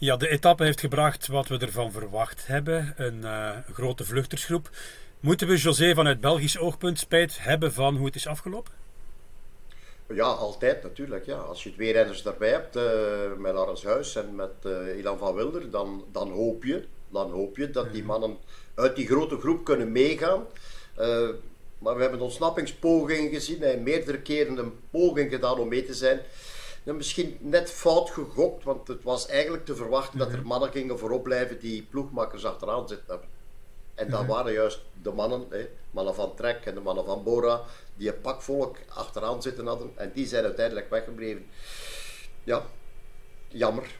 Ja, de etappe heeft gebracht wat we ervan verwacht hebben. Een uh, grote vluchtersgroep. Moeten we José vanuit Belgisch oogpunt spijt hebben van hoe het is afgelopen? Ja, altijd natuurlijk. Ja. Als je twee renners daarbij hebt, uh, met Laurens Huis en met uh, Ilan van Wilder, dan, dan, hoop je, dan hoop je dat die mannen uit die grote groep kunnen meegaan. Uh, maar we hebben een ontsnappingspoging gezien. Hij meerdere keren een poging gedaan om mee te zijn. En misschien net fout gegokt, want het was eigenlijk te verwachten dat er mhm. mannen gingen voorop blijven die ploegmakkers achteraan zitten hebben. En dat mhm. waren juist de mannen, hè, mannen van Trek en de mannen van Bora, die een pak volk achteraan zitten hadden. En die zijn uiteindelijk weggebleven. Ja, jammer.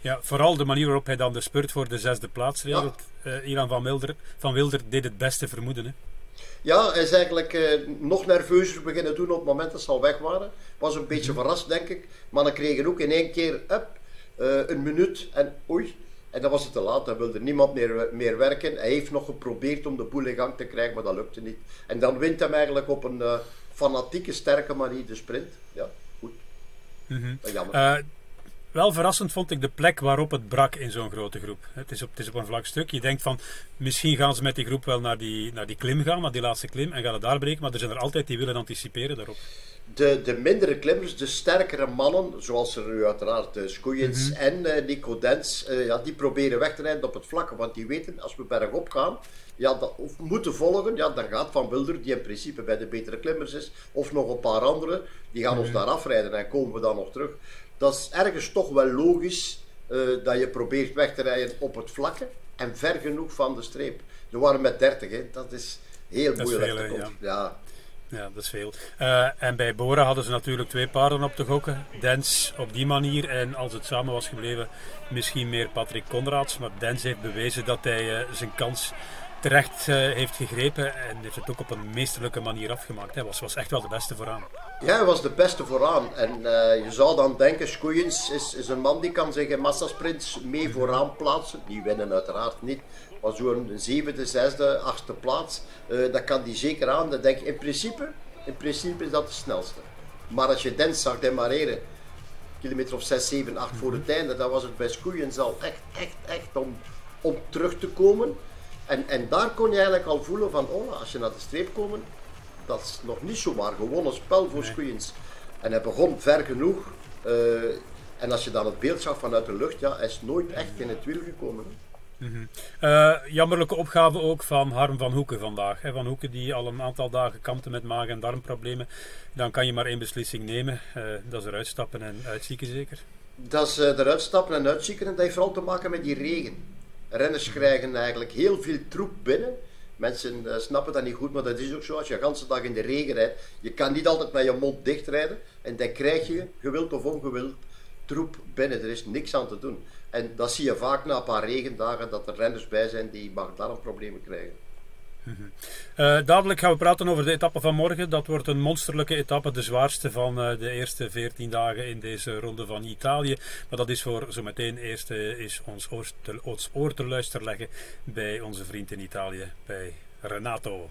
Ja, vooral de manier waarop hij dan de spurt voor de zesde plaats regelt. Ja. Uh, Ilan van Wilder, van Wilder deed het beste vermoeden. Hè? Ja, hij is eigenlijk uh, nog nerveuzer beginnen doen op het moment dat ze al weg waren. Was een beetje mhm. verrast, denk ik. Maar dan kregen ook in één keer up, uh, een minuut en oei. En dan was het te laat, dan wilde niemand meer, meer werken. Hij heeft nog geprobeerd om de boel in gang te krijgen, maar dat lukte niet. En dan wint hem eigenlijk op een uh, fanatieke, sterke manier de sprint. Ja, goed. Mm -hmm. Jammer. Wel verrassend vond ik de plek waarop het brak in zo'n grote groep. Het is, op, het is op een vlak stuk. Je denkt van, misschien gaan ze met die groep wel naar die, naar die klim gaan, naar die laatste klim, en gaan het daar breken. Maar er zijn er altijd die willen anticiperen daarop. De, de mindere klimmers, de sterkere mannen, zoals er nu uiteraard uh, Skoyens mm -hmm. en uh, Nico Dens, uh, ja, die proberen weg te rijden op het vlakke. Want die weten, als we bergop gaan, ja, dat, of moeten volgen, ja, dan gaat Van Wilder, die in principe bij de betere klimmers is, of nog een paar anderen, die gaan mm -hmm. ons daar afrijden en komen we dan nog terug dat is ergens toch wel logisch uh, dat je probeert weg te rijden op het vlakke en ver genoeg van de streep. We waren met 30, hè. dat is heel dat moeilijk. Is veel, ja. ja. Ja, dat is veel. Uh, en bij Bora hadden ze natuurlijk twee paarden op te gokken. Dens op die manier en als het samen was gebleven, misschien meer Patrick Conrads. Maar Dens heeft bewezen dat hij uh, zijn kans terecht uh, heeft gegrepen en heeft het ook op een meesterlijke manier afgemaakt. Hij was, was echt wel de beste vooraan. Ja, hij was de beste vooraan. En uh, je zou dan denken, Skoeiens is, is een man die kan zich in massasprints mee mhm. vooraan plaatsen. Die winnen uiteraard niet. Maar zo'n zevende, zesde, achtste plaats, uh, dat kan die zeker aan. Dan denk ik, in principe, in principe is dat de snelste. Maar als je Dens zag demareren, kilometer of 6, 7, 8 voor het einde, dan was het bij Skoeiens al echt, echt, echt om, om terug te komen. En, en daar kon je eigenlijk al voelen van, oh, als je naar de streep komt, dat is nog niet zomaar gewonnen spel voor nee. En hij begon ver genoeg. Uh, en als je dan het beeld zag vanuit de lucht, ja, hij is nooit echt in het wiel gekomen. Mm -hmm. uh, jammerlijke opgave ook van Harm van Hoeken vandaag. Hè. Van Hoeken die al een aantal dagen kampte met maag- en darmproblemen. Dan kan je maar één beslissing nemen. Uh, dat is eruit stappen en uitzieken zeker. Dat is eruit stappen en uitzieken. En dat heeft vooral te maken met die regen. Renners krijgen eigenlijk heel veel troep binnen. Mensen uh, snappen dat niet goed, maar dat is ook zo. Als je de hele dag in de regen rijdt, je kan niet altijd met je mond dicht rijden. En dan krijg je, gewild of ongewild, troep binnen. Er is niks aan te doen. En dat zie je vaak na een paar regendagen, dat er renners bij zijn die maag-darmproblemen krijgen. Uh, dadelijk gaan we praten over de etappe van morgen. Dat wordt een monsterlijke etappe, de zwaarste van uh, de eerste 14 dagen in deze ronde van Italië. Maar dat is voor zometeen eerst uh, is ons oor, te, ons oor te luisteren leggen bij onze vriend in Italië, bij Renato.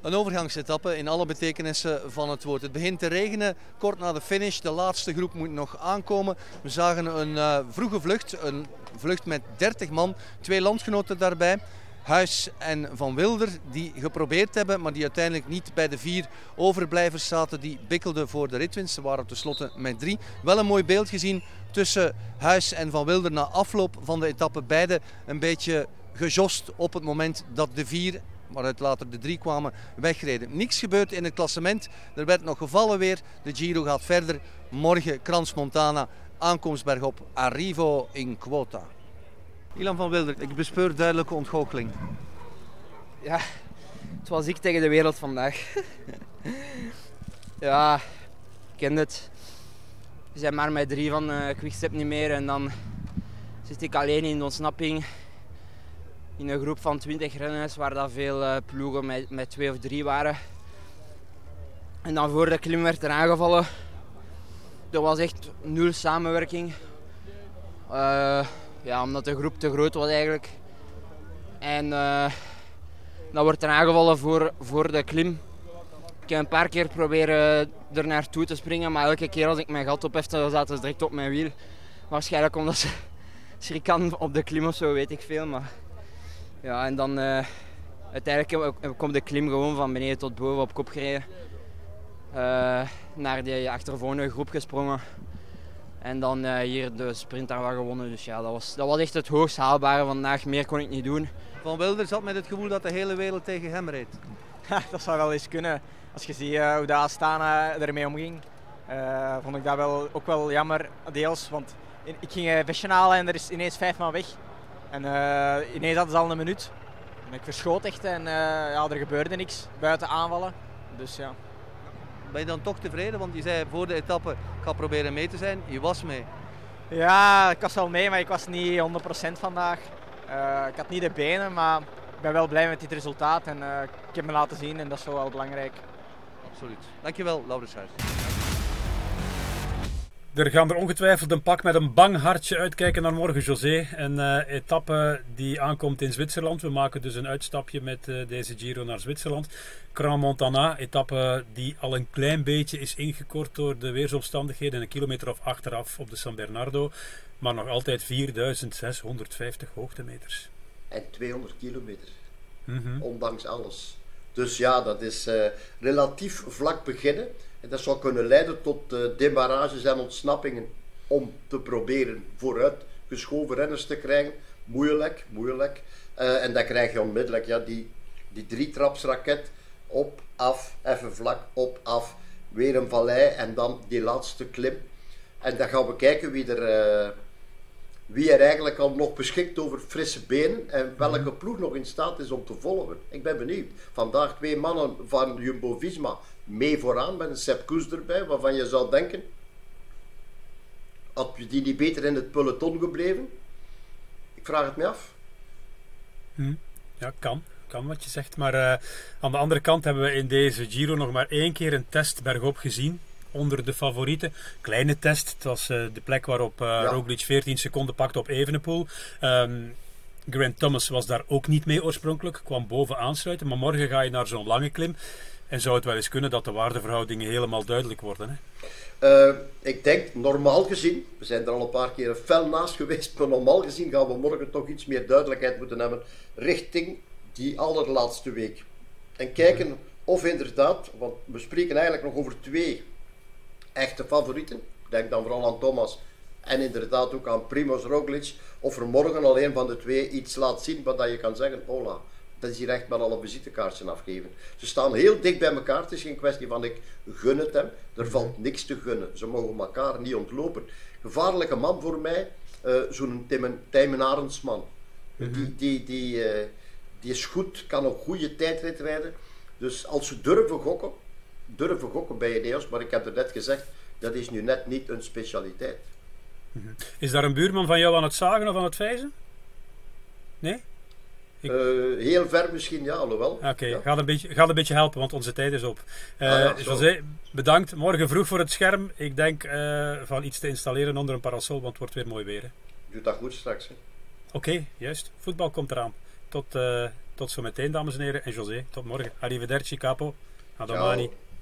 Een overgangsetappe in alle betekenissen van het woord. Het begint te regenen kort na de finish. De laatste groep moet nog aankomen. We zagen een vroege vlucht, een vlucht met 30 man, twee landgenoten daarbij. Huis en Van Wilder, die geprobeerd hebben, maar die uiteindelijk niet bij de vier overblijvers zaten. Die bikkelden voor de ritwinst. Ze waren tenslotte met drie. Wel een mooi beeld gezien tussen Huis en Van Wilder na afloop van de etappe. Beide een beetje gejost op het moment dat de vier waaruit later de drie kwamen, wegreden. Niks gebeurt in het klassement. Er werd nog gevallen weer. De Giro gaat verder. Morgen Crans Montana, aankomst bergop, Arrivo in Quota. Ilan van Wilder, ik bespeur duidelijke ontgoocheling. Ja, het was ik tegen de wereld vandaag. ja, ik ken het. We zijn maar met drie van uh, Quickstep niet meer en dan zit ik alleen in de ontsnapping. In een groep van 20 renners waar dat veel uh, ploegen met, met twee of drie waren. En dan voor de klim werd er aangevallen. Er was echt nul samenwerking. Uh, ja, omdat de groep te groot was eigenlijk. En uh, dan wordt er aangevallen voor, voor de klim. Ik heb een paar keer proberen er naartoe te springen, maar elke keer als ik mijn gat ophefte, zaten ze direct op mijn wiel. Waarschijnlijk omdat ze Srikan op de klim of zo, weet ik veel. Maar ja, en dan uh, uiteindelijk op de klim gewoon van beneden tot boven op kop gereden. Uh, naar die achtervolgende groep gesprongen. En dan uh, hier de sprint daar wel gewonnen. Dus ja, dat was, dat was echt het hoogst haalbare vandaag. Meer kon ik niet doen. Van Wilder zat met het gevoel dat de hele wereld tegen hem reed. dat zou wel eens kunnen. Als je ziet uh, hoe de Astana ermee omging, uh, vond ik dat wel, ook wel jammer. Deels, want ik ging een vestje halen en er is ineens vijf man weg. En ineens hadden ze al een minuut. En ik verschoot echt en ja, er gebeurde niks buiten aanvallen. Dus ja ben je dan toch tevreden? Want je zei voor de etappe, ik ga proberen mee te zijn. Je was mee. Ja, ik was wel mee, maar ik was niet 100% vandaag. Uh, ik had niet de benen, maar ik ben wel blij met dit resultaat. En uh, ik heb me laten zien en dat is wel belangrijk. Absoluut. Dankjewel, Laurens Huis. Er gaan er ongetwijfeld een pak met een bang hartje uitkijken naar morgen, José. Een uh, etappe die aankomt in Zwitserland. We maken dus een uitstapje met uh, deze Giro naar Zwitserland. Grand Montana, etappe die al een klein beetje is ingekort door de weersomstandigheden. Een kilometer of achteraf op de San Bernardo. Maar nog altijd 4650 hoogtemeters. En 200 kilometer. Mm -hmm. Ondanks alles. Dus ja, dat is uh, relatief vlak beginnen. En dat zou kunnen leiden tot uh, demarrages en ontsnappingen om te proberen vooruit geschoven renners te krijgen. Moeilijk, moeilijk. Uh, en dan krijg je onmiddellijk ja, die, die drietrapsraket op, af, even vlak, op, af. Weer een vallei en dan die laatste klim. En dan gaan we kijken wie er, wie er eigenlijk al nog beschikt over frisse benen en welke mhm. ploeg nog in staat is om te volgen. Ik ben benieuwd. Vandaag twee mannen van Jumbo-Visma mee vooraan met een Sepp Koes erbij, waarvan je zou denken, had je die niet beter in het peloton gebleven? Ik vraag het me af. Hm. Ja, kan. Kan wat je zegt. Maar uh, aan de andere kant hebben we in deze Giro nog maar één keer een test bergop gezien. Onder de favorieten. Kleine test. Het was uh, de plek waarop uh, ja. Roglic 14 seconden pakte op Evenepoel. Um, Grant Thomas was daar ook niet mee oorspronkelijk. Kwam boven aansluiten. Maar morgen ga je naar zo'n lange klim. En zou het wel eens kunnen dat de waardeverhoudingen helemaal duidelijk worden? Hè? Uh, ik denk, normaal gezien, we zijn er al een paar keer fel naast geweest, maar normaal gezien gaan we morgen toch iets meer duidelijkheid moeten hebben richting die allerlaatste week. En kijken of inderdaad, want we spreken eigenlijk nog over twee echte favorieten. Denk dan vooral aan Thomas en inderdaad ook aan Primoz Roglic. Of er morgen al een van de twee iets laat zien wat je kan zeggen, hola, dat is hier echt met alle visitekaartjes afgeven. Ze staan heel dicht bij elkaar. Het is geen kwestie van ik gun het hem. Er valt niks te gunnen. Ze mogen elkaar niet ontlopen. Gevaarlijke man voor mij, uh, zo'n Tijmen Arendsman. Mm Die, die, die, uh, die is goed, kan een goede tijdrit rijden. Dus als ze durven gokken, durven gokken bij Ineos, maar ik heb er net gezegd, dat is nu net niet een specialiteit. Mhm. Is daar een buurman van jou aan het zagen of aan het vijzen? Nee? Ik... Uh, heel ver misschien, ja, alhoewel. Oké, okay, ja. ga, een beetje, ga een beetje helpen, want onze tijd is op. Uh, ah, ja, José, bedankt. Morgen vroeg voor het scherm. Ik denk uh, van iets te installeren onder een parasol, want het wordt weer mooi weer. Doe dat goed straks. Oké, okay, juist. Voetbal komt eraan. Tot, tot zo meteen, dames en heren. En José, tot morgen. Arrivederci, capo. Adomani. ciao.